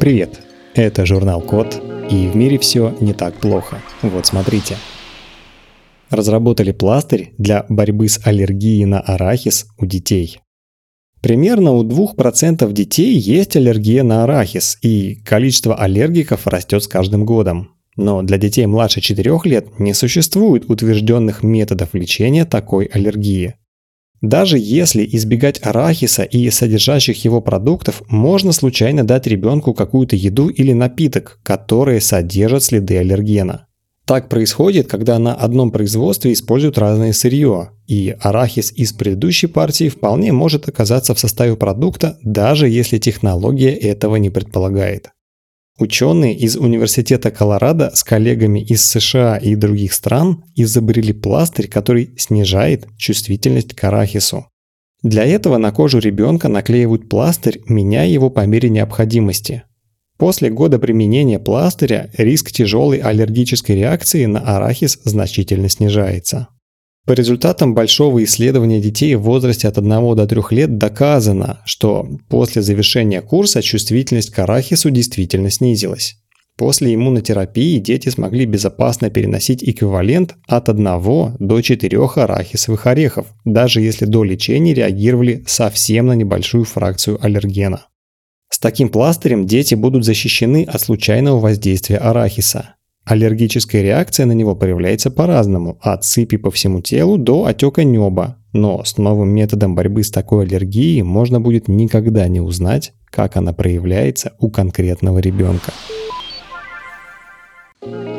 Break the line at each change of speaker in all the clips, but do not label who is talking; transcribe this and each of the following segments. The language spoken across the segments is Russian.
Привет! Это журнал Код, и в мире все не так плохо. Вот смотрите. Разработали пластырь для борьбы с аллергией на арахис у детей. Примерно у 2% детей есть аллергия на арахис, и количество аллергиков растет с каждым годом. Но для детей младше 4 лет не существует утвержденных методов лечения такой аллергии. Даже если избегать арахиса и содержащих его продуктов, можно случайно дать ребенку какую-то еду или напиток, которые содержат следы аллергена. Так происходит, когда на одном производстве используют разное сырье, и арахис из предыдущей партии вполне может оказаться в составе продукта, даже если технология этого не предполагает. Ученые из Университета Колорадо с коллегами из США и других стран изобрели пластырь, который снижает чувствительность к арахису. Для этого на кожу ребенка наклеивают пластырь, меняя его по мере необходимости. После года применения пластыря риск тяжелой аллергической реакции на арахис значительно снижается. По результатам большого исследования детей в возрасте от 1 до 3 лет доказано, что после завершения курса чувствительность к арахису действительно снизилась. После иммунотерапии дети смогли безопасно переносить эквивалент от 1 до 4 арахисовых орехов, даже если до лечения реагировали совсем на небольшую фракцию аллергена. С таким пластырем дети будут защищены от случайного воздействия арахиса. Аллергическая реакция на него проявляется по-разному, от сыпи по всему телу до отека неба. Но с новым методом борьбы с такой аллергией можно будет никогда не узнать, как она проявляется у конкретного ребенка.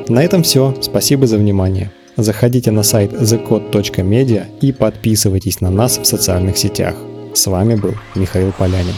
На этом все. Спасибо за внимание. Заходите на сайт thecode.media и подписывайтесь на нас в социальных сетях. С вами был Михаил Полянин.